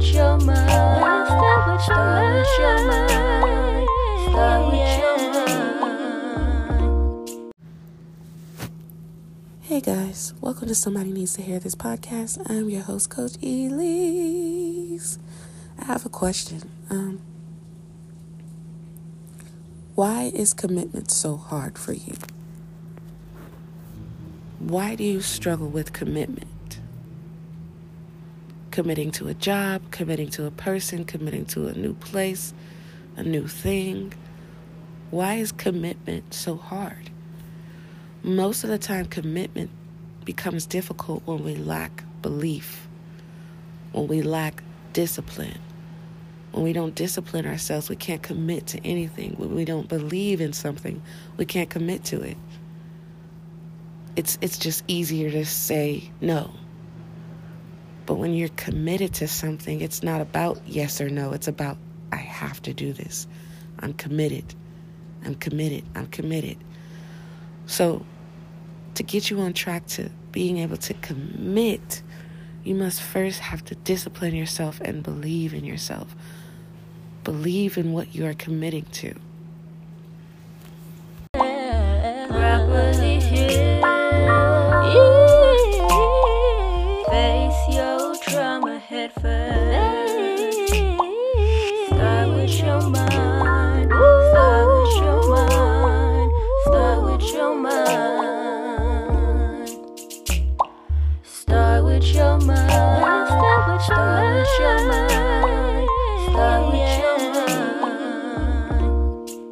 with your mind. Start with, your mind. Start with your mind. Hey guys, welcome to Somebody Needs to Hear This podcast. I'm your host, Coach Elise. I have a question. Um, why is commitment so hard for you? Why do you struggle with commitment? Committing to a job, committing to a person, committing to a new place, a new thing. Why is commitment so hard? Most of the time, commitment becomes difficult when we lack belief, when we lack discipline. When we don't discipline ourselves, we can't commit to anything. When we don't believe in something, we can't commit to it. It's it's just easier to say no. But when you're committed to something, it's not about yes or no. It's about I have to do this. I'm committed. I'm committed. I'm committed. So, to get you on track to being able to commit, you must first have to discipline yourself and believe in yourself. Believe in what you are committing to. Your mind.